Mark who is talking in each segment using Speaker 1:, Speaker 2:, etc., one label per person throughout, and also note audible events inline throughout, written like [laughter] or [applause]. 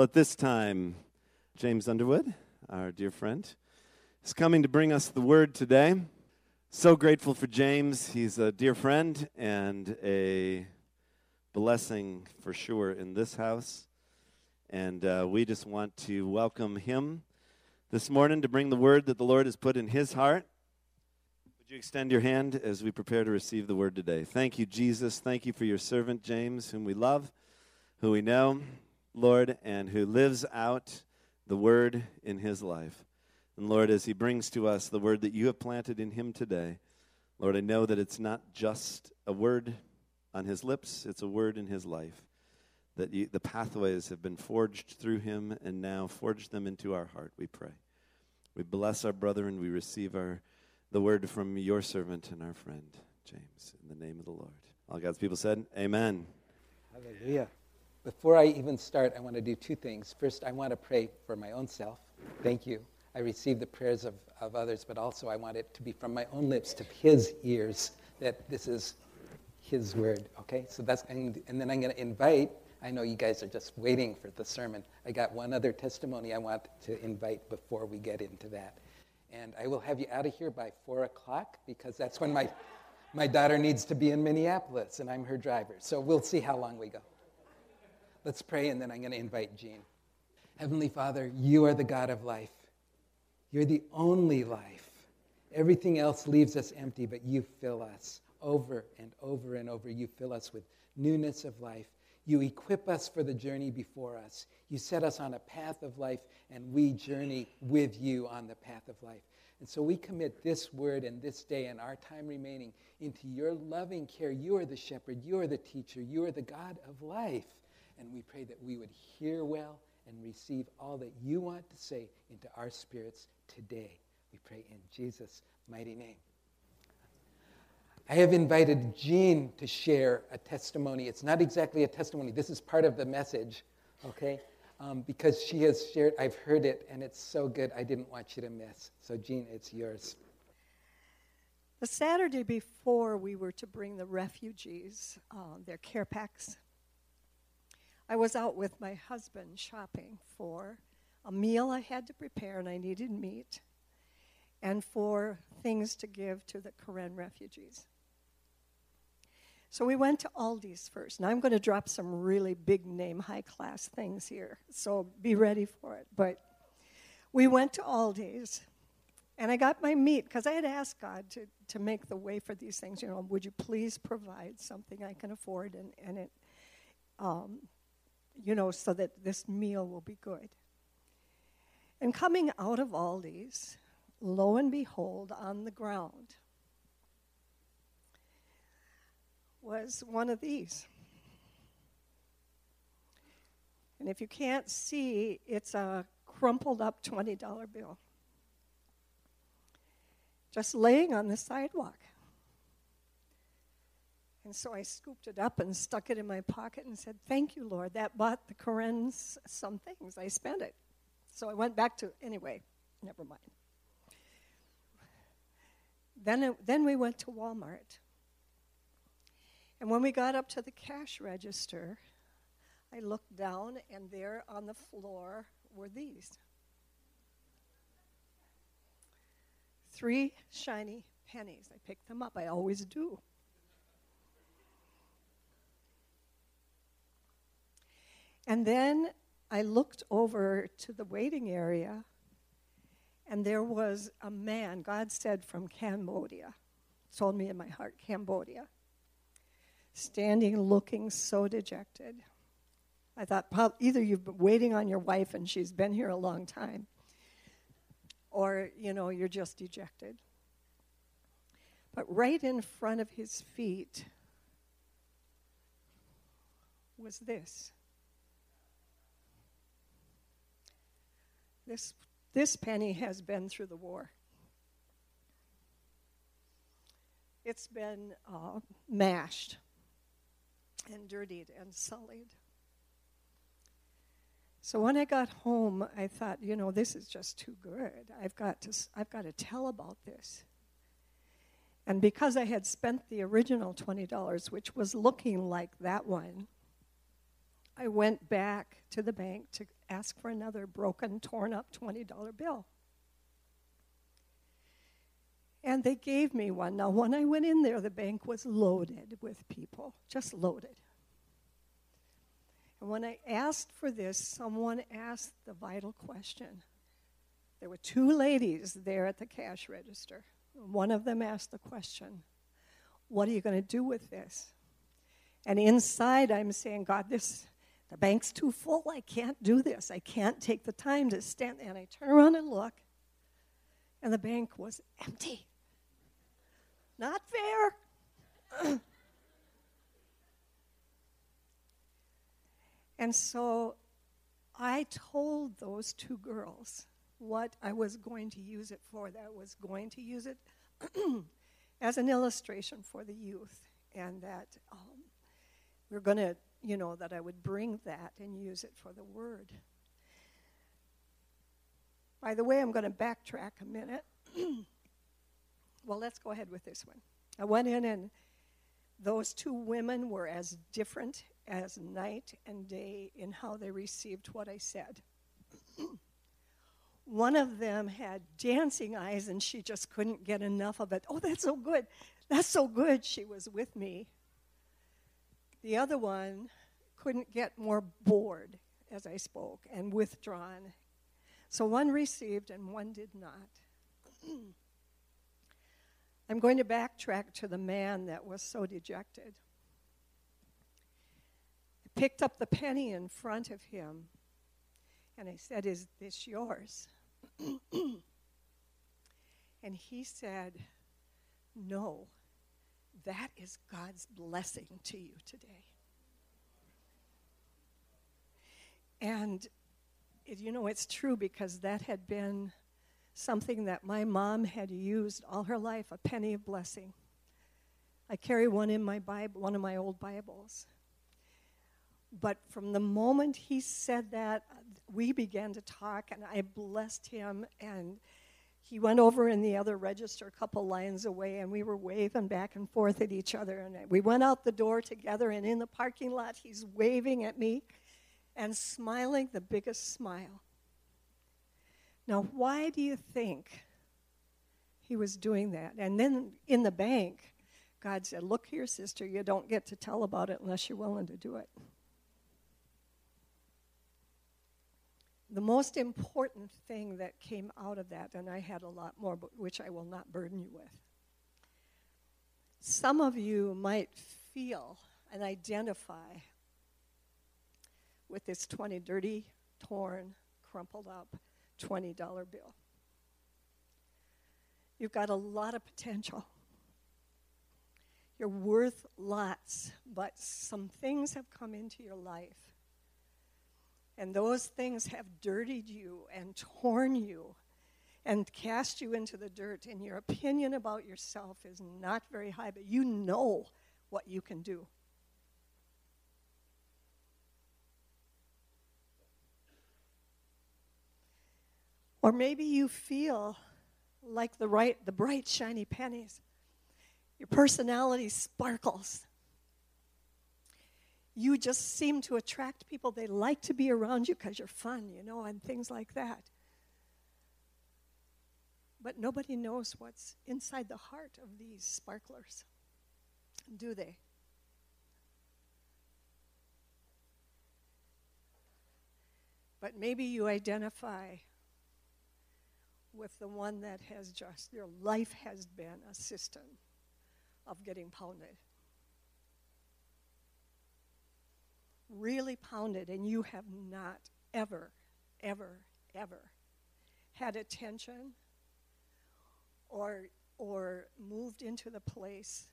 Speaker 1: Well, at this time, James Underwood, our dear friend, is coming to bring us the word today. So grateful for James. He's a dear friend and a blessing for sure in this house. And uh, we just want to welcome him this morning to bring the word that the Lord has put in his heart. Would you extend your hand as we prepare to receive the word today? Thank you, Jesus. Thank you for your servant, James, whom we love, who we know. Lord, and who lives out the word in his life. And Lord, as he brings to us the word that you have planted in him today, Lord, I know that it's not just a word on his lips, it's a word in his life. That you, the pathways have been forged through him and now forge them into our heart, we pray. We bless our brother and we receive our, the word from your servant and our friend, James, in the name of the Lord. All God's people said, Amen.
Speaker 2: Hallelujah. Before I even start, I want to do two things. First, I want to pray for my own self. Thank you. I receive the prayers of, of others, but also I want it to be from my own lips to his ears that this is his word. Okay? So that's, and, and then I'm going to invite, I know you guys are just waiting for the sermon. I got one other testimony I want to invite before we get into that. And I will have you out of here by 4 o'clock because that's when my, my daughter needs to be in Minneapolis and I'm her driver. So we'll see how long we go. Let's pray, and then I'm going to invite Jean. Heavenly Father, you are the God of life. You're the only life. Everything else leaves us empty, but you fill us over and over and over. You fill us with newness of life. You equip us for the journey before us. You set us on a path of life, and we journey with you on the path of life. And so we commit this word and this day and our time remaining into your loving care. You are the shepherd, you are the teacher, you are the God of life. And we pray that we would hear well and receive all that you want to say into our spirits today. We pray in Jesus' mighty name. I have invited Jean to share a testimony. It's not exactly a testimony, this is part of the message, okay? Um, because she has shared, I've heard it, and it's so good, I didn't want you to miss. So, Jean, it's yours.
Speaker 3: The Saturday before we were to bring the refugees uh, their care packs I was out with my husband shopping for a meal I had to prepare and I needed meat, and for things to give to the Karen refugees. So we went to Aldi's first. Now I'm going to drop some really big name, high class things here, so be ready for it. But we went to Aldi's, and I got my meat because I had asked God to, to make the way for these things. You know, would you please provide something I can afford? And, and it, um, you know, so that this meal will be good. And coming out of Aldi's, lo and behold, on the ground was one of these. And if you can't see, it's a crumpled up $20 bill. Just laying on the sidewalk. And so I scooped it up and stuck it in my pocket and said, Thank you, Lord. That bought the Karens some things. I spent it. So I went back to, anyway, never mind. Then, it, then we went to Walmart. And when we got up to the cash register, I looked down, and there on the floor were these three shiny pennies. I picked them up, I always do. And then I looked over to the waiting area, and there was a man, God said, from Cambodia, told me in my heart, Cambodia, standing looking so dejected. I thought, either you've been waiting on your wife and she's been here a long time, or, you know, you're just dejected. But right in front of his feet was this This, this penny has been through the war. It's been uh, mashed and dirtied and sullied. So when I got home, I thought, you know, this is just too good. I've got to, I've got to tell about this. And because I had spent the original $20, which was looking like that one, I went back to the bank to ask for another broken, torn up $20 bill. And they gave me one. Now, when I went in there, the bank was loaded with people, just loaded. And when I asked for this, someone asked the vital question. There were two ladies there at the cash register. One of them asked the question, What are you going to do with this? And inside, I'm saying, God, this, the bank's too full. I can't do this. I can't take the time to stand. And I turn around and look, and the bank was empty. Not fair. [clears throat] and so I told those two girls what I was going to use it for, that I was going to use it [clears throat] as an illustration for the youth, and that um, we're going to, you know, that I would bring that and use it for the word. By the way, I'm going to backtrack a minute. [clears throat] Well, let's go ahead with this one. I went in, and those two women were as different as night and day in how they received what I said. [clears throat] one of them had dancing eyes, and she just couldn't get enough of it. Oh, that's so good. That's so good. She was with me. The other one couldn't get more bored as I spoke and withdrawn. So one received and one did not. [clears throat] I'm going to backtrack to the man that was so dejected. I picked up the penny in front of him and I said, Is this yours? [clears throat] and he said, No, that is God's blessing to you today. And you know, it's true because that had been something that my mom had used all her life a penny of blessing. I carry one in my Bible, one of my old Bibles. But from the moment he said that, we began to talk, and I blessed him. And he went over in the other register a couple lines away, and we were waving back and forth at each other. And we went out the door together, and in the parking lot, he's waving at me and smiling the biggest smile. Now, why do you think he was doing that? And then in the bank, God said, Look here, sister, you don't get to tell about it unless you're willing to do it. The most important thing that came out of that, and I had a lot more, but which I will not burden you with. Some of you might feel and identify with this 20 dirty, torn, crumpled up $20 bill. You've got a lot of potential. You're worth lots, but some things have come into your life. And those things have dirtied you and torn you and cast you into the dirt. And your opinion about yourself is not very high, but you know what you can do. Or maybe you feel like the, right, the bright, shiny pennies. Your personality sparkles. You just seem to attract people. They like to be around you because you're fun, you know, and things like that. But nobody knows what's inside the heart of these sparklers, do they? But maybe you identify with the one that has just, your life has been a system of getting pounded. Really pounded, and you have not ever, ever, ever had attention or, or moved into the place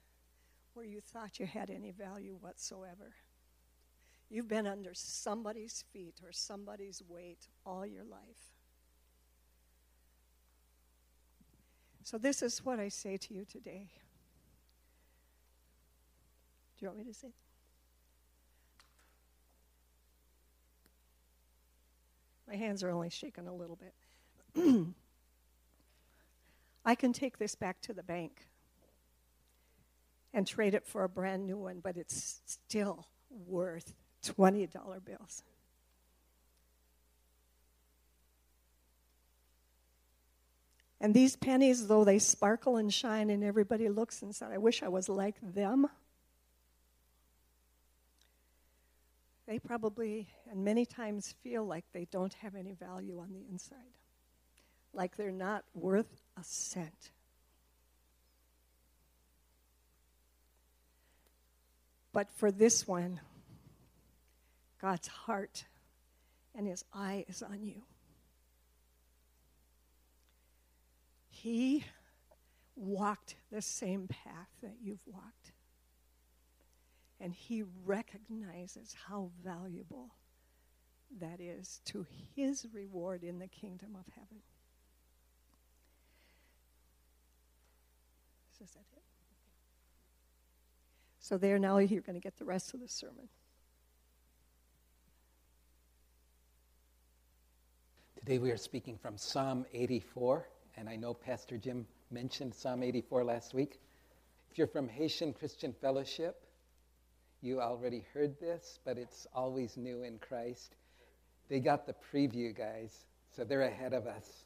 Speaker 3: where you thought you had any value whatsoever. You've been under somebody's feet or somebody's weight all your life. So, this is what I say to you today. Do you want me to say? My hands are only shaking a little bit. [clears throat] I can take this back to the bank and trade it for a brand new one, but it's still worth $20 bills. And these pennies, though they sparkle and shine, and everybody looks and says, I wish I was like them. They probably, and many times, feel like they don't have any value on the inside, like they're not worth a cent. But for this one, God's heart and his eye is on you. He walked the same path that you've walked. And he recognizes how valuable that is to his reward in the kingdom of heaven. Is that it? So, there now you're going to get the rest of the sermon.
Speaker 2: Today we are speaking from Psalm 84, and I know Pastor Jim mentioned Psalm 84 last week. If you're from Haitian Christian Fellowship, you already heard this, but it's always new in Christ. They got the preview, guys, so they're ahead of us.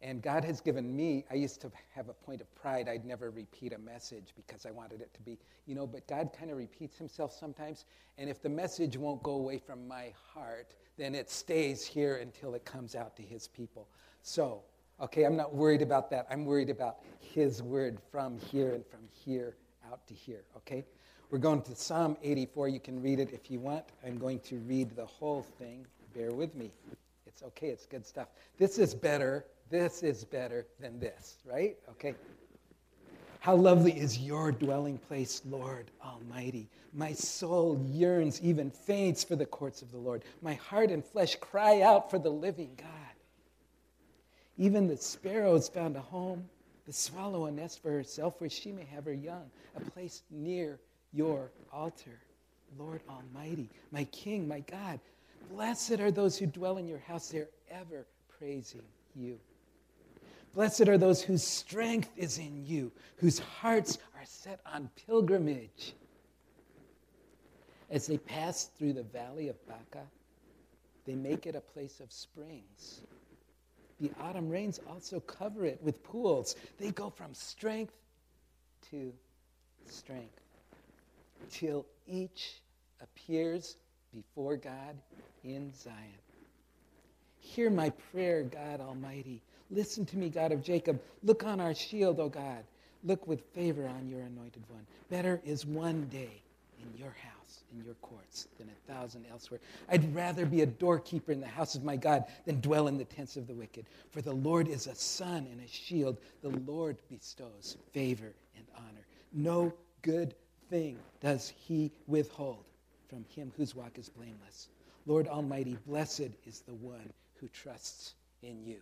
Speaker 2: And God has given me, I used to have a point of pride. I'd never repeat a message because I wanted it to be, you know, but God kind of repeats himself sometimes. And if the message won't go away from my heart, then it stays here until it comes out to his people. So, okay, I'm not worried about that. I'm worried about his word from here and from here out to here, okay? We're going to Psalm 84. You can read it if you want. I'm going to read the whole thing. Bear with me. It's okay, it's good stuff. This is better this is better than this, right? Okay. How lovely is your dwelling place, Lord Almighty. My soul yearns, even faints for the courts of the Lord. My heart and flesh cry out for the living God. Even the sparrows found a home, the swallow a nest for herself where she may have her young, a place near your altar. Lord Almighty, my King, my God, blessed are those who dwell in your house. They're ever praising you. Blessed are those whose strength is in you, whose hearts are set on pilgrimage. As they pass through the valley of Baca, they make it a place of springs. The autumn rains also cover it with pools. They go from strength to strength till each appears before God in Zion. Hear my prayer, God Almighty. Listen to me, God of Jacob. Look on our shield, O God. Look with favor on your anointed one. Better is one day in your house, in your courts, than a thousand elsewhere. I'd rather be a doorkeeper in the house of my God than dwell in the tents of the wicked. For the Lord is a sun and a shield. The Lord bestows favor and honor. No good thing does he withhold from him whose walk is blameless. Lord Almighty, blessed is the one who trusts in you.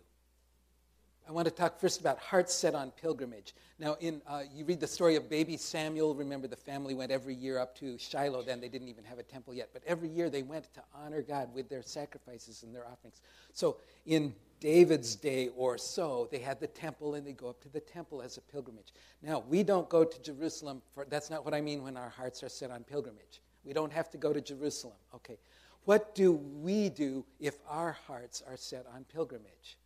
Speaker 2: I want to talk first about hearts set on pilgrimage. Now, in, uh, you read the story of baby Samuel. Remember, the family went every year up to Shiloh. Then they didn't even have a temple yet. But every year they went to honor God with their sacrifices and their offerings. So, in David's day or so, they had the temple and they go up to the temple as a pilgrimage. Now, we don't go to Jerusalem for that's not what I mean when our hearts are set on pilgrimage. We don't have to go to Jerusalem. Okay. What do we do if our hearts are set on pilgrimage?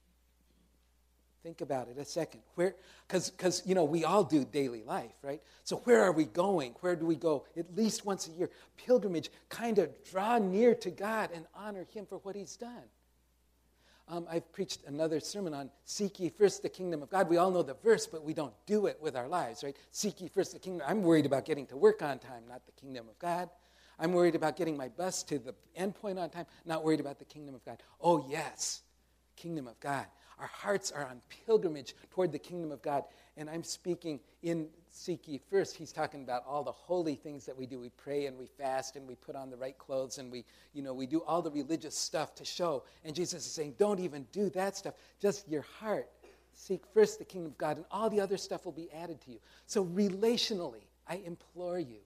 Speaker 2: Think about it a second. Where, because because you know we all do daily life, right? So where are we going? Where do we go? At least once a year, pilgrimage. Kind of draw near to God and honor Him for what He's done. Um, I've preached another sermon on seek ye first the kingdom of God. We all know the verse, but we don't do it with our lives, right? Seek ye first the kingdom. I'm worried about getting to work on time, not the kingdom of God. I'm worried about getting my bus to the end point on time, not worried about the kingdom of God. Oh, yes, kingdom of God. Our hearts are on pilgrimage toward the kingdom of God. And I'm speaking in Seek First. He's talking about all the holy things that we do. We pray and we fast and we put on the right clothes and we, you know, we do all the religious stuff to show. And Jesus is saying, don't even do that stuff. Just your heart. Seek first the kingdom of God, and all the other stuff will be added to you. So, relationally, I implore you,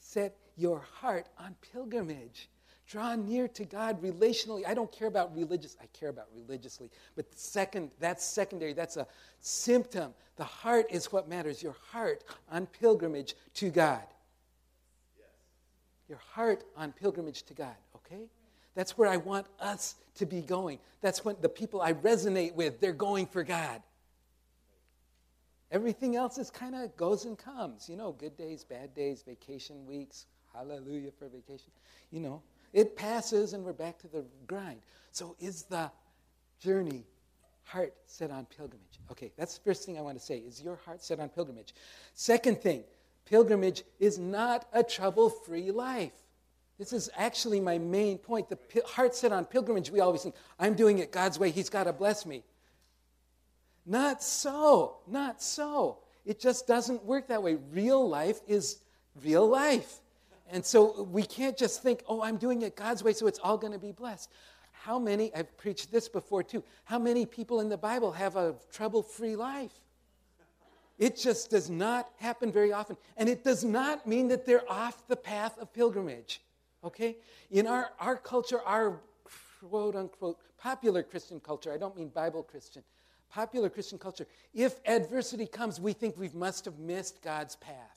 Speaker 2: set your heart on pilgrimage. Draw near to God relationally. I don't care about religious, I care about religiously. But second, that's secondary. That's a symptom. The heart is what matters. Your heart on pilgrimage to God. your heart on pilgrimage to God, okay? That's where I want us to be going. That's when the people I resonate with, they're going for God. Everything else is kind of goes and comes. You know, good days, bad days, vacation weeks. Hallelujah for vacation. You know, it passes and we're back to the grind. So is the journey heart set on pilgrimage? Okay, that's the first thing I want to say. Is your heart set on pilgrimage? Second thing, pilgrimage is not a trouble free life. This is actually my main point. The heart set on pilgrimage, we always think, I'm doing it God's way, He's got to bless me. Not so. Not so. It just doesn't work that way. Real life is real life. And so we can't just think, oh, I'm doing it God's way, so it's all going to be blessed. How many, I've preached this before too, how many people in the Bible have a trouble free life? It just does not happen very often. And it does not mean that they're off the path of pilgrimage. Okay? In our, our culture, our quote unquote popular Christian culture, I don't mean Bible Christian, popular Christian culture, if adversity comes, we think we must have missed God's path.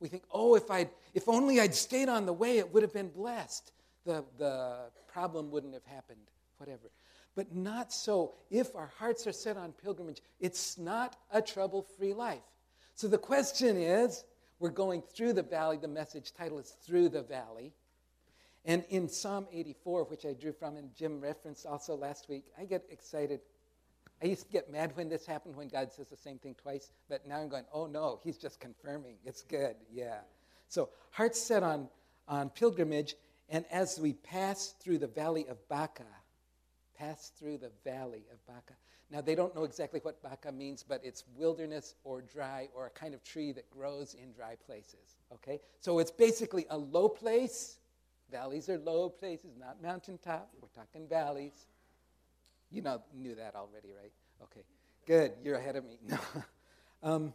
Speaker 2: We think, oh, if, I'd, if only I'd stayed on the way, it would have been blessed. The, the problem wouldn't have happened, whatever. But not so. If our hearts are set on pilgrimage, it's not a trouble free life. So the question is we're going through the valley. The message title is Through the Valley. And in Psalm 84, which I drew from and Jim referenced also last week, I get excited. I used to get mad when this happened, when God says the same thing twice, but now I'm going, oh no, he's just confirming. It's good, yeah. So, hearts set on, on pilgrimage, and as we pass through the valley of Baca, pass through the valley of Baca. Now, they don't know exactly what Baca means, but it's wilderness or dry or a kind of tree that grows in dry places. Okay? So it's basically a low place. Valleys are low places, not mountaintop. We're talking valleys. You know, knew that already, right? Okay. Good. You're ahead of me. [laughs] No. um,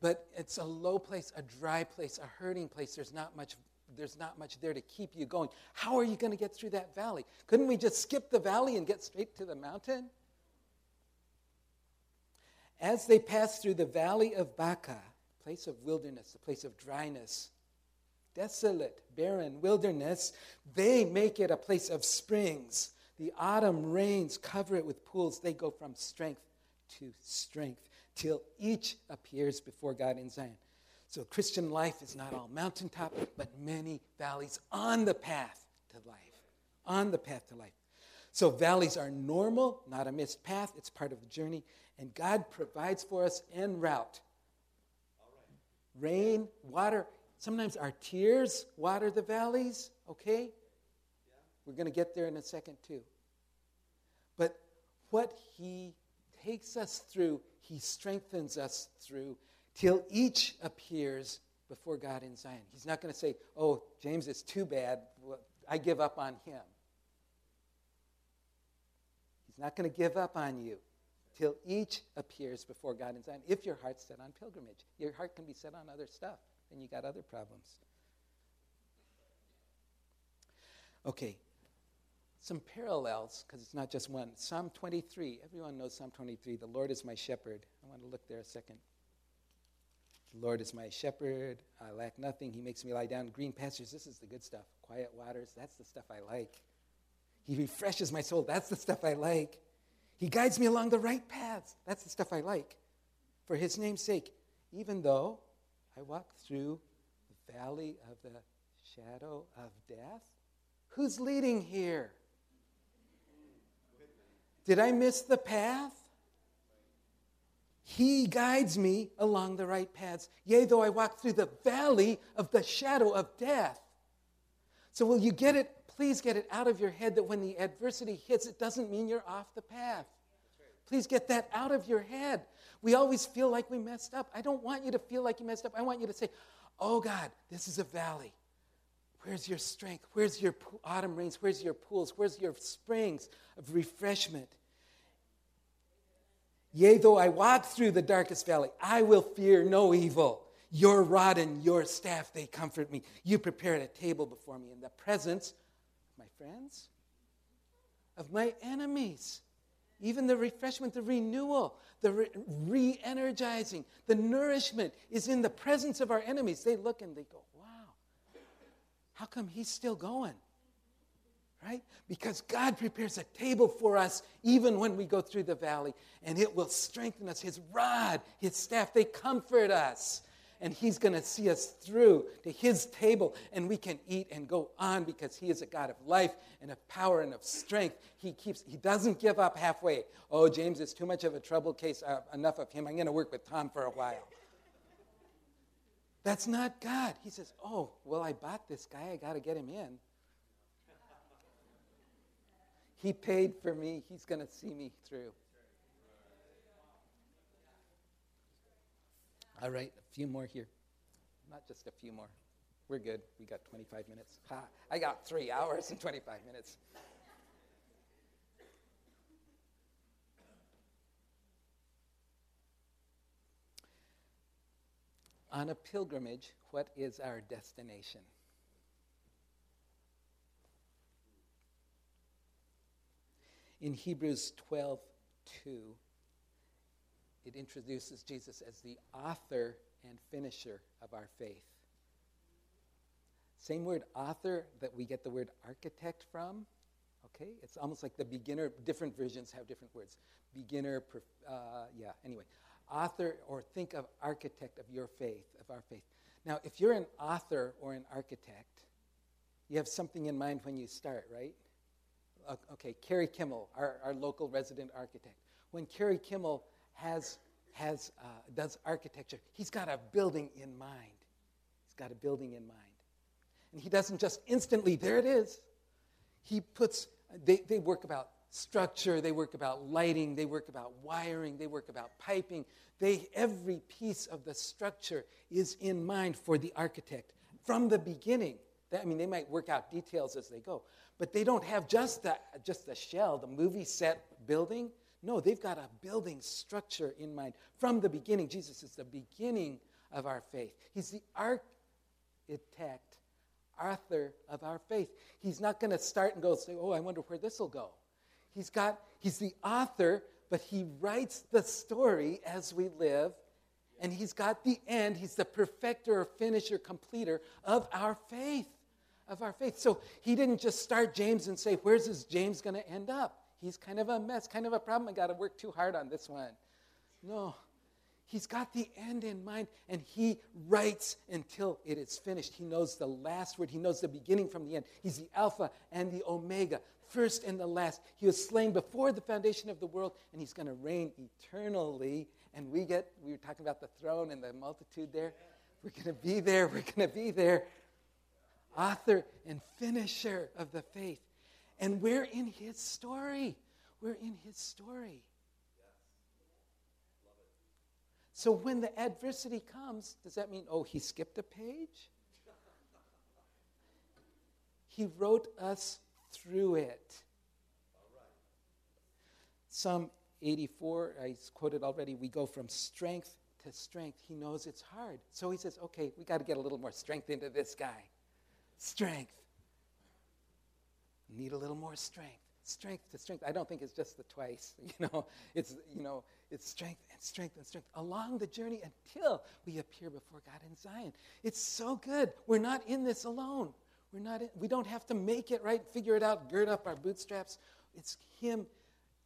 Speaker 2: but it's a low place, a dry place, a hurting place. There's not much there's not much there to keep you going. How are you going to get through that valley? Couldn't we just skip the valley and get straight to the mountain? As they pass through the valley of Baca, place of wilderness, the place of dryness, desolate, barren wilderness, they make it a place of springs. The autumn rains cover it with pools. They go from strength to strength till each appears before God in Zion. So Christian life is not all mountaintop, but many valleys on the path to life. On the path to life. So valleys are normal, not a missed path. It's part of the journey. And God provides for us en route. Rain, water. Sometimes our tears water the valleys, okay? We're going to get there in a second, too. But what He takes us through, He strengthens us through till each appears before God in Zion. He's not going to say, Oh, James, it's too bad. I give up on him. He's not going to give up on you till each appears before God in Zion. If your heart's set on pilgrimage, your heart can be set on other stuff, then you got other problems. Okay, some parallels, because it's not just one. Psalm 23. Everyone knows Psalm 23. The Lord is my shepherd. I want to look there a second. The Lord is my shepherd. I lack nothing. He makes me lie down in green pastures. This is the good stuff. Quiet waters. That's the stuff I like. He refreshes my soul. That's the stuff I like. He guides me along the right paths. That's the stuff I like. For his name's sake, even though I walk through the valley of the shadow of death, who's leading here? Did I miss the path? He guides me along the right paths. Yea, though I walk through the valley of the shadow of death. So, will you get it? Please get it out of your head that when the adversity hits, it doesn't mean you're off the path. Please get that out of your head. We always feel like we messed up. I don't want you to feel like you messed up. I want you to say, Oh God, this is a valley. Where's your strength? Where's your autumn rains? Where's your pools? Where's your springs of refreshment? Yea, though I walk through the darkest valley, I will fear no evil. Your rod and your staff, they comfort me. You prepare a table before me in the presence of my friends, of my enemies. Even the refreshment, the renewal, the re energizing, the nourishment is in the presence of our enemies. They look and they go, how come he's still going? Right? Because God prepares a table for us even when we go through the valley, and it will strengthen us. His rod, His staff, they comfort us. And He's going to see us through to His table, and we can eat and go on because He is a God of life and of power and of strength. He keeps, He doesn't give up halfway. Oh, James is too much of a trouble case. Uh, enough of him. I'm going to work with Tom for a while. That's not God. He says, Oh, well, I bought this guy. I got to get him in. He paid for me. He's going to see me through. All right, a few more here. Not just a few more. We're good. We got 25 minutes. Ha, I got three hours and 25 minutes. On a pilgrimage, what is our destination? In Hebrews 12 2, it introduces Jesus as the author and finisher of our faith. Same word author that we get the word architect from. Okay, it's almost like the beginner, different versions have different words. Beginner, uh, yeah, anyway. Author, or think of architect of your faith, of our faith. Now, if you're an author or an architect, you have something in mind when you start, right? okay, Kerry Kimmel, our, our local resident architect. When Kerry Kimmel has, has, uh, does architecture, he's got a building in mind. He's got a building in mind. And he doesn't just instantly, there it is. He puts, they, they work about structure, they work about lighting, they work about wiring, they work about piping. They, every piece of the structure is in mind for the architect from the beginning. I mean, they might work out details as they go, but they don't have just the, just the shell, the movie set building. No, they've got a building structure in mind from the beginning. Jesus is the beginning of our faith. He's the architect, author of our faith. He's not going to start and go say, "Oh, I wonder where this will go." He's got he's the author, but he writes the story as we live, and he's got the end. He's the perfecter, finisher, completer of our faith of our faith. So he didn't just start James and say, Where's this James going to end up? He's kind of a mess, kind of a problem. I got to work too hard on this one. No. He's got the end in mind and he writes until it is finished. He knows the last word, he knows the beginning from the end. He's the Alpha and the Omega, first and the last. He was slain before the foundation of the world and he's going to reign eternally. And we get, we were talking about the throne and the multitude there. We're going to be there. We're going to be there author and finisher of the faith. And we're in his story. We're in his story. So when the adversity comes, does that mean, oh, he skipped a page? He wrote us through it. Psalm 84, I quoted already, we go from strength to strength. He knows it's hard. So he says, okay, we got to get a little more strength into this guy strength. Need a little more strength. Strength to strength. I don't think it's just the twice, [laughs] you know. It's, you know, it's strength and strength and strength along the journey until we appear before God in Zion. It's so good. We're not in this alone. We're not in, we don't have to make it right, figure it out, gird up our bootstraps. It's Him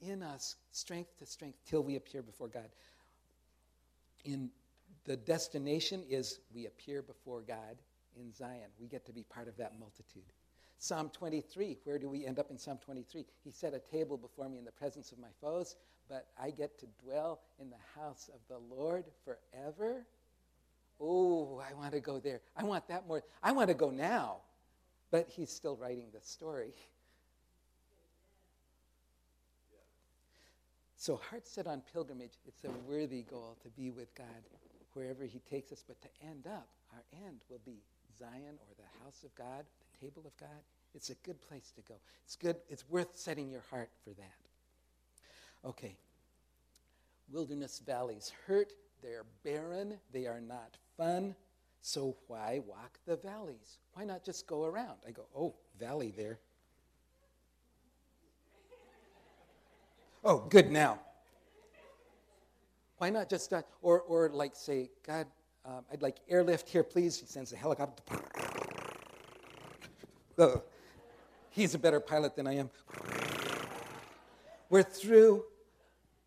Speaker 2: in us, strength to strength, till we appear before God. In the destination is we appear before God in Zion. We get to be part of that multitude. Psalm 23, where do we end up in Psalm 23? He set a table before me in the presence of my foes, but I get to dwell in the house of the Lord forever. Oh, I want to go there. I want that more. I want to go now. But he's still writing the story. So, heart set on pilgrimage, it's a worthy goal to be with God wherever he takes us, but to end up, our end will be Zion or the house of God, the table of God, it's a good place to go. It's good, it's worth setting your heart for that. Okay. Wilderness valleys hurt, they're barren, they are not fun. So why walk the valleys? Why not just go around? I go, oh, valley there. Oh, good now. Why not just, uh, or, or like say, God, um, I'd like airlift here, please. He sends a helicopter. [laughs] Oh, he's a better pilot than I am. We're through,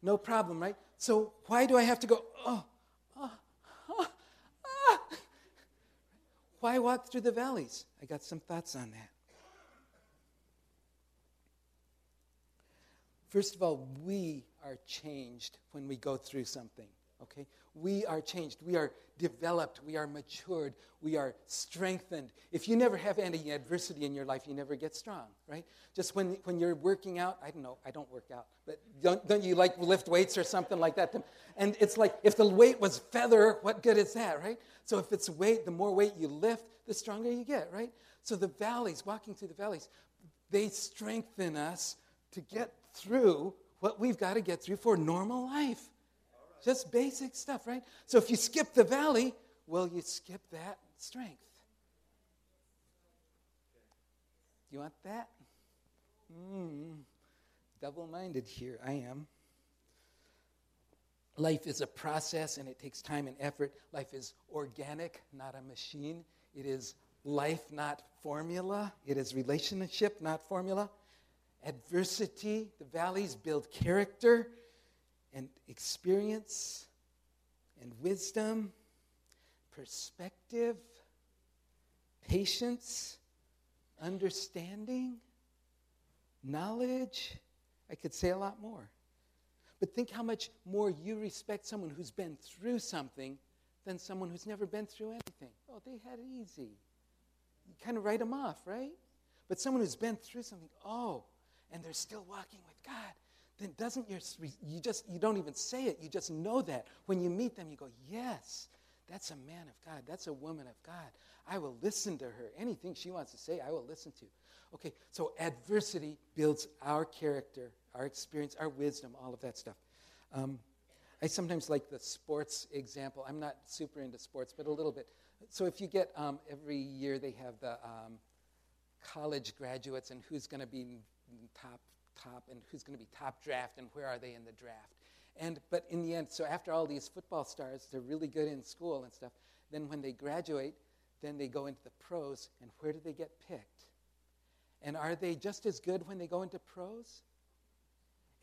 Speaker 2: no problem, right? So why do I have to go, oh, oh, oh, ah? Why walk through the valleys? I got some thoughts on that. First of all, we are changed when we go through something, okay? We are changed. We are developed. We are matured. We are strengthened. If you never have any adversity in your life, you never get strong, right? Just when, when you're working out, I don't know, I don't work out, but don't, don't you like lift weights or something like that? And it's like if the weight was feather, what good is that, right? So if it's weight, the more weight you lift, the stronger you get, right? So the valleys, walking through the valleys, they strengthen us to get through what we've got to get through for normal life. Just basic stuff, right? So if you skip the valley, well, you skip that strength. You want that? Mm, Double minded here, I am. Life is a process and it takes time and effort. Life is organic, not a machine. It is life, not formula. It is relationship, not formula adversity, the valleys build character and experience and wisdom, perspective, patience, understanding, knowledge. I could say a lot more. But think how much more you respect someone who's been through something than someone who's never been through anything. Oh, they had it easy. You kind of write them off, right? But someone who's been through something, oh, and they're still walking with God, then doesn't your, you just, you don't even say it, you just know that. When you meet them, you go, yes, that's a man of God. That's a woman of God. I will listen to her. Anything she wants to say, I will listen to. Okay, so adversity builds our character, our experience, our wisdom, all of that stuff. Um, I sometimes like the sports example. I'm not super into sports, but a little bit. So if you get um, every year they have the um, college graduates and who's going to be top top and who's going to be top draft and where are they in the draft. And but in the end, so after all these football stars, they're really good in school and stuff. Then when they graduate, then they go into the pros, and where do they get picked? And are they just as good when they go into pros?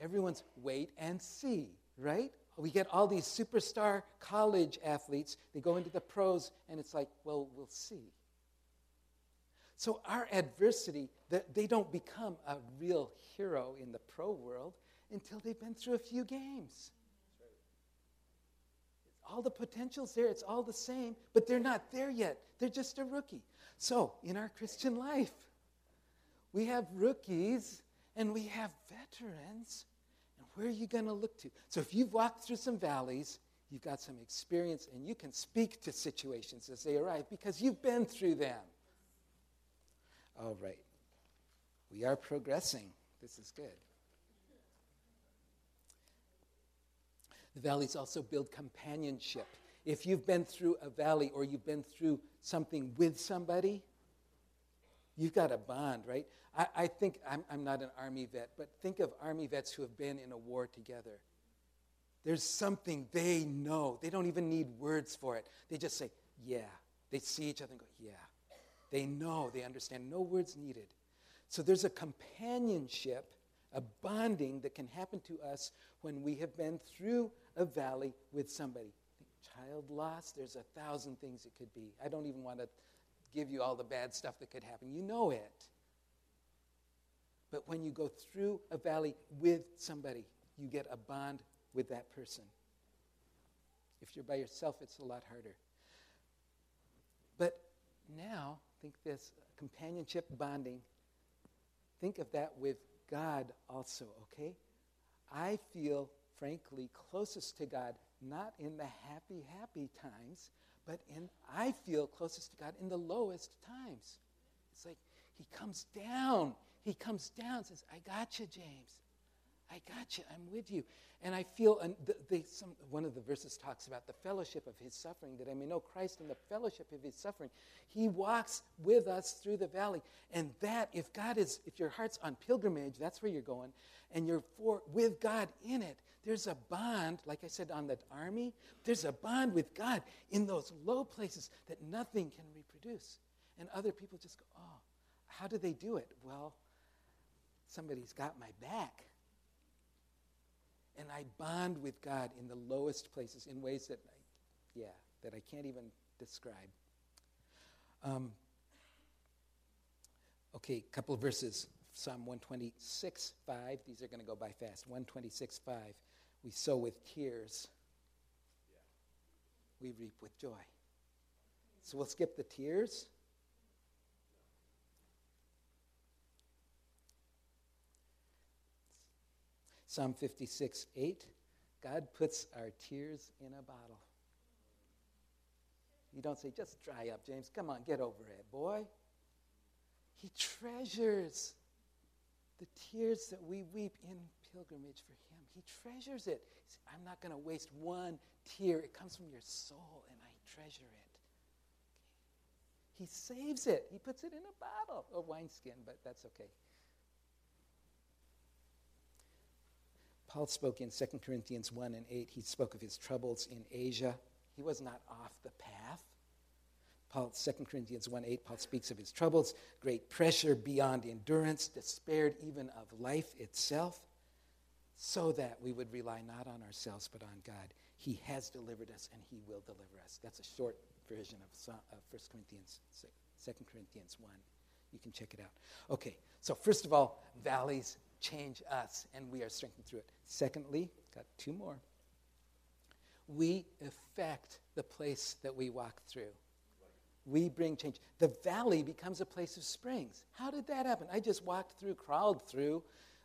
Speaker 2: Everyone's wait and see, right? We get all these superstar college athletes, they go into the pros, and it's like, well, we'll see. So our adversity, they don't become a real hero in the pro world until they've been through a few games. All the potential's there, it's all the same, but they're not there yet. They're just a rookie. So, in our Christian life, we have rookies and we have veterans. And where are you going to look to? So, if you've walked through some valleys, you've got some experience, and you can speak to situations as they arrive because you've been through them. All right. We are progressing. This is good. The valleys also build companionship. If you've been through a valley or you've been through something with somebody, you've got a bond, right? I, I think I'm, I'm not an Army vet, but think of Army vets who have been in a war together. There's something they know. They don't even need words for it. They just say, yeah. They see each other and go, yeah. They know, they understand, no words needed. So there's a companionship, a bonding that can happen to us when we have been through a valley with somebody. Child loss, there's a thousand things it could be. I don't even want to give you all the bad stuff that could happen. You know it. But when you go through a valley with somebody, you get a bond with that person. If you're by yourself, it's a lot harder. But now, think this companionship bonding. Think of that with God also, okay? I feel, frankly, closest to God not in the happy, happy times, but in I feel closest to God in the lowest times. It's like he comes down. He comes down says, I got you, James. I got you. I'm with you. And I feel, and some, one of the verses talks about the fellowship of his suffering, that I may know Christ in the fellowship of his suffering. He walks with us through the valley. And that, if God is, if your heart's on pilgrimage, that's where you're going, and you're for, with God in it, there's a bond, like I said on that army, there's a bond with God in those low places that nothing can reproduce. And other people just go, oh, how do they do it? Well, somebody's got my back. And I bond with God in the lowest places in ways that, I, yeah, that I can't even describe. Um, okay, a couple of verses. Psalm 126, 5. These are going to go by fast. 126, 5. We sow with tears, we reap with joy. So we'll skip the tears. Psalm 56, 8. God puts our tears in a bottle. You don't say, just dry up, James. Come on, get over it, boy. He treasures the tears that we weep in pilgrimage for Him. He treasures it. I'm not going to waste one tear. It comes from your soul, and I treasure it. He saves it. He puts it in a bottle or wineskin, but that's okay. Paul spoke in 2 Corinthians 1 and 8. He spoke of his troubles in Asia. He was not off the path. Paul, 2 Corinthians 1 8, Paul speaks of his troubles, great pressure beyond endurance, despaired even of life itself, so that we would rely not on ourselves but on God. He has delivered us and he will deliver us. That's a short version of, of 1 Corinthians, 2 Corinthians 1. You can check it out. Okay, so first of all, valleys change us and we are strengthened through it. Secondly, got two more. We affect the place that we walk through we bring change. The valley becomes a place of springs. How did that happen? I just walked through, crawled through,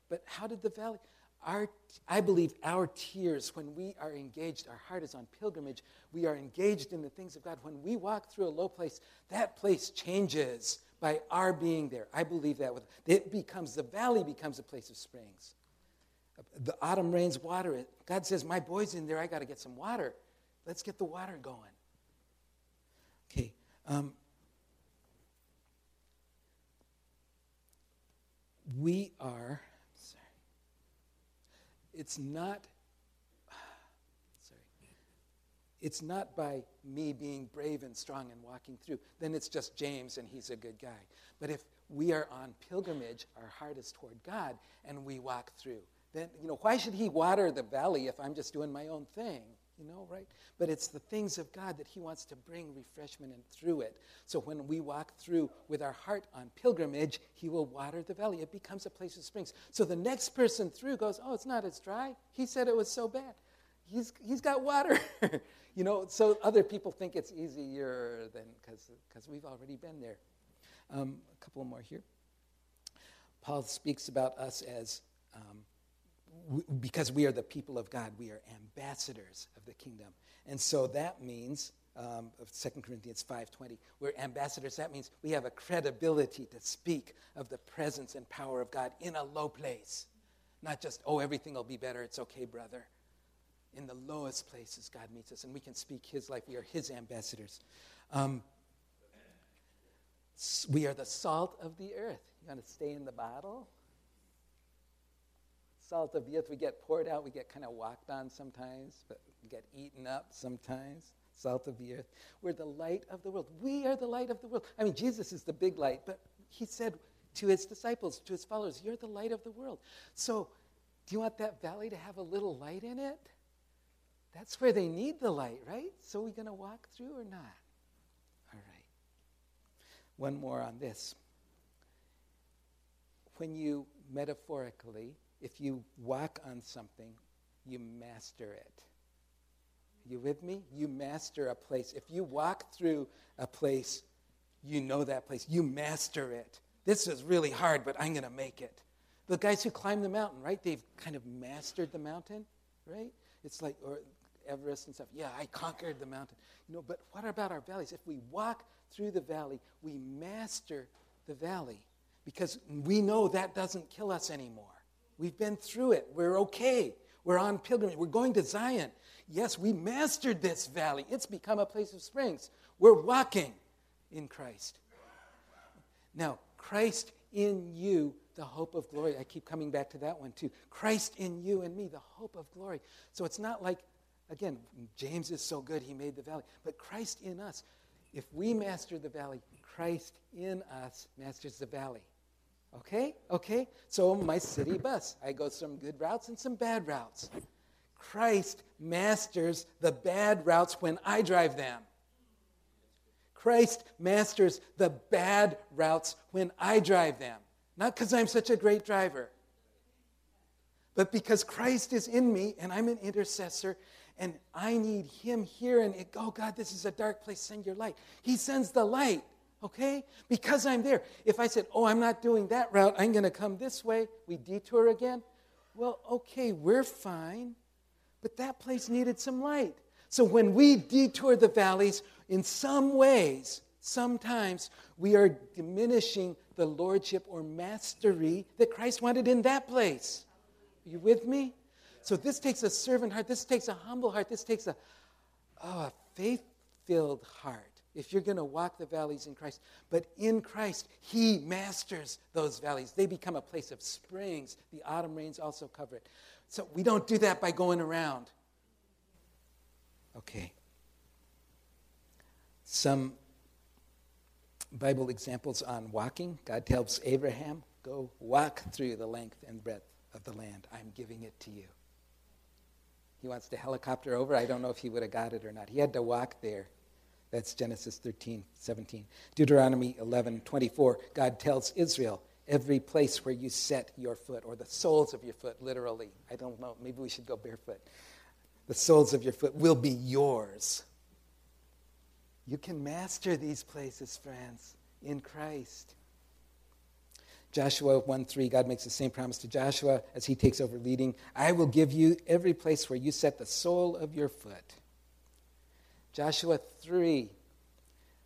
Speaker 2: but how did the valley? Our, I believe our tears, when we are engaged, our heart is on pilgrimage, we are engaged in the things of God. When we walk through a low place, that place changes by our being there. I believe that. With, it becomes, the valley becomes a place of springs. The autumn rains water it. God says, My boy's in there, I got to get some water. Let's get the water going. Okay, um, we are, sorry, it's not, sorry, it's not by me being brave and strong and walking through. Then it's just James and he's a good guy. But if we are on pilgrimage, our heart is toward God, and we walk through, then, you know, why should he water the valley if I'm just doing my own thing? you know, right? But it's the things of God that He wants to bring refreshment and through it. So when we walk through with our heart on pilgrimage, He will water the valley. It becomes a place of springs. So the next person through goes, Oh, it's not as dry. He said it was so bad. He's, he's got water. [laughs] you know, so other people think it's easier than because we've already been there. Um, a couple more here. Paul speaks about us as um, because we are the people of God, we are ambassadors of the kingdom. And so that means, um, of 2 Corinthians 5.20, we're ambassadors. That means we have a credibility to speak of the presence and power of God in a low place. Not just, oh, everything will be better, it's okay, brother. In the lowest places, God meets us, and we can speak His life. We are His ambassadors. Um, we are the salt of the earth. You want to stay in the bottle? salt of the earth. We get poured out, we get kind of walked on sometimes, but we get eaten up sometimes. Salt of the earth. We're the light of the world. We are the light of the world. I mean, Jesus is the big light, but he said to his disciples, to his followers, You're the light of the world. So, do you want that valley to have a little light in it? That's where they need the light, right? So, we're going to walk through or not? All right. One more on this. When you metaphorically if you walk on something, you master it. You with me? You master a place. If you walk through a place, you know that place. You master it. This is really hard, but I'm going to make it. The guys who climb the mountain, right? They've kind of mastered the mountain, right? It's like, or Everest and stuff. Yeah, I conquered the mountain. You know, but what about our valleys? If we walk through the valley, we master the valley because we know that doesn't kill us anymore. We've been through it. We're okay. We're on pilgrimage. We're going to Zion. Yes, we mastered this valley. It's become a place of springs. We're walking in Christ. Now, Christ in you, the hope of glory. I keep coming back to that one too. Christ in you and me, the hope of glory. So it's not like, again, James is so good, he made the valley, but Christ in us. If we master the valley, Christ in us masters the valley. Okay? Okay? So, my city bus, I go some good routes and some bad routes. Christ masters the bad routes when I drive them. Christ masters the bad routes when I drive them. Not because I'm such a great driver, but because Christ is in me and I'm an intercessor and I need Him here. And it, oh, God, this is a dark place. Send your light. He sends the light, okay? Because I'm there. If I said, oh, I'm not doing that route, I'm going to come this way, we detour again. Well, okay, we're fine. But that place needed some light. So when we detour the valleys, in some ways, sometimes we are diminishing the lordship or mastery that Christ wanted in that place. Are you with me? So this takes a servant heart. This takes a humble heart. This takes a, oh, a faith filled heart if you're going to walk the valleys in Christ. But in Christ, He masters those valleys. They become a place of springs. The autumn rains also cover it. So we don't do that by going around. Okay. Some Bible examples on walking. God tells Abraham, Go walk through the length and breadth of the land. I'm giving it to you. He wants to helicopter over. I don't know if he would have got it or not. He had to walk there. That's Genesis 13, 17. Deuteronomy 11, 24. God tells Israel, every place where you set your foot, or the soles of your foot, literally. I don't know. Maybe we should go barefoot. The soles of your foot will be yours. You can master these places, friends, in Christ. Joshua 1 3, God makes the same promise to Joshua as he takes over leading. I will give you every place where you set the sole of your foot. Joshua 3,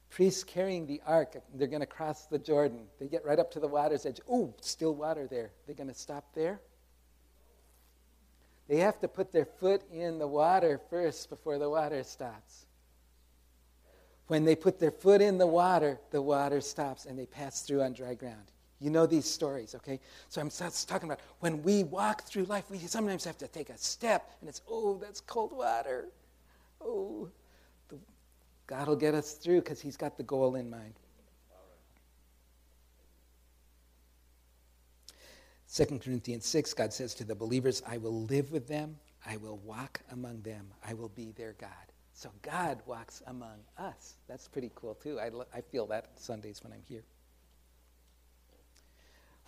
Speaker 2: priests carrying the ark, they're going to cross the Jordan. They get right up to the water's edge. Oh, still water there. They're going to stop there? They have to put their foot in the water first before the water stops. When they put their foot in the water, the water stops and they pass through on dry ground. You know these stories, okay? So I'm talking about when we walk through life, we sometimes have to take a step and it's, oh, that's cold water. Oh, the, God will get us through because He's got the goal in mind. 2 Corinthians 6, God says to the believers, I will live with them, I will walk among them, I will be their God. So God walks among us. That's pretty cool, too. I, I feel that Sundays when I'm here.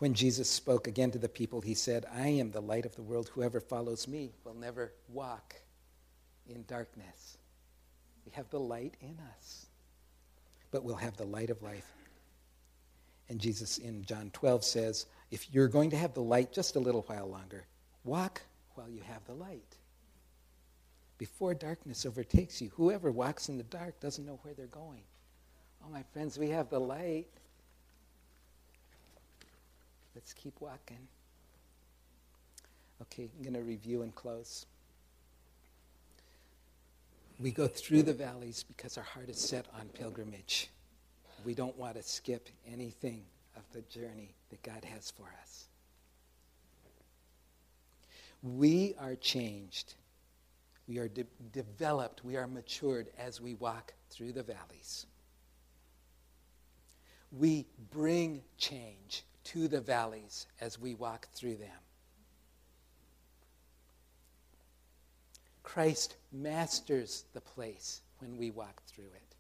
Speaker 2: When Jesus spoke again to the people, he said, I am the light of the world. Whoever follows me will never walk in darkness. We have the light in us, but we'll have the light of life. And Jesus in John 12 says, if you're going to have the light just a little while longer, walk while you have the light. Before darkness overtakes you, whoever walks in the dark doesn't know where they're going. Oh, my friends, we have the light. Let's keep walking. Okay, I'm going to review and close. We go through the valleys because our heart is set on pilgrimage. We don't want to skip anything of the journey that God has for us. We are changed. We are de- developed. We are matured as we walk through the valleys. We bring change to the valleys as we walk through them. Christ masters the place when we walk through it.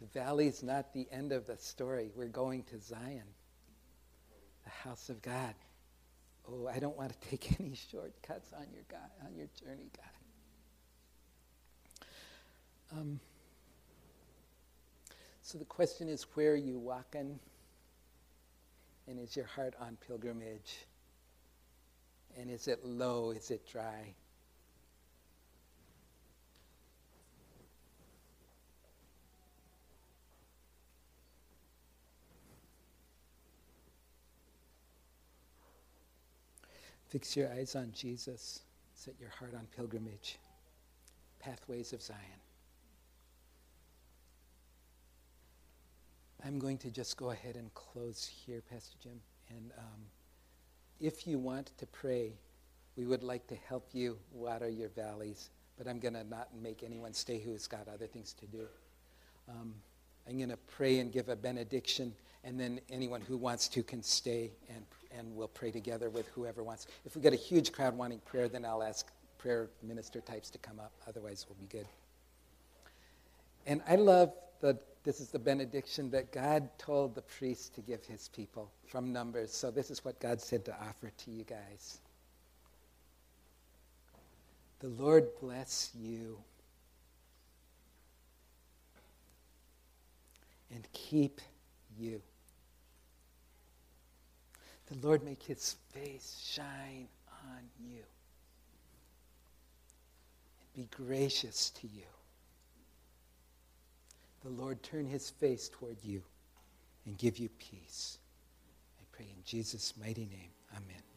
Speaker 2: The valley is not the end of the story. We're going to Zion, the house of God. Oh, I don't want to [laughs] take any shortcuts on your God, on your journey, God. Um, so the question is, where are you walking? And is your heart on pilgrimage? And is it low? Is it dry? Fix your eyes on Jesus. Set your heart on pilgrimage. Pathways of Zion. I'm going to just go ahead and close here, Pastor Jim. And um, if you want to pray, we would like to help you water your valleys. But I'm going to not make anyone stay who's got other things to do. Um, I'm going to pray and give a benediction, and then anyone who wants to can stay and, and we'll pray together with whoever wants. If we get a huge crowd wanting prayer, then I'll ask prayer minister types to come up. Otherwise, we'll be good. And I love the, this is the benediction that God told the priest to give his people from Numbers. So this is what God said to offer to you guys. The Lord bless you and keep you. The Lord make his face shine on you and be gracious to you. The Lord turn his face toward you and give you peace. I pray in Jesus' mighty name. Amen.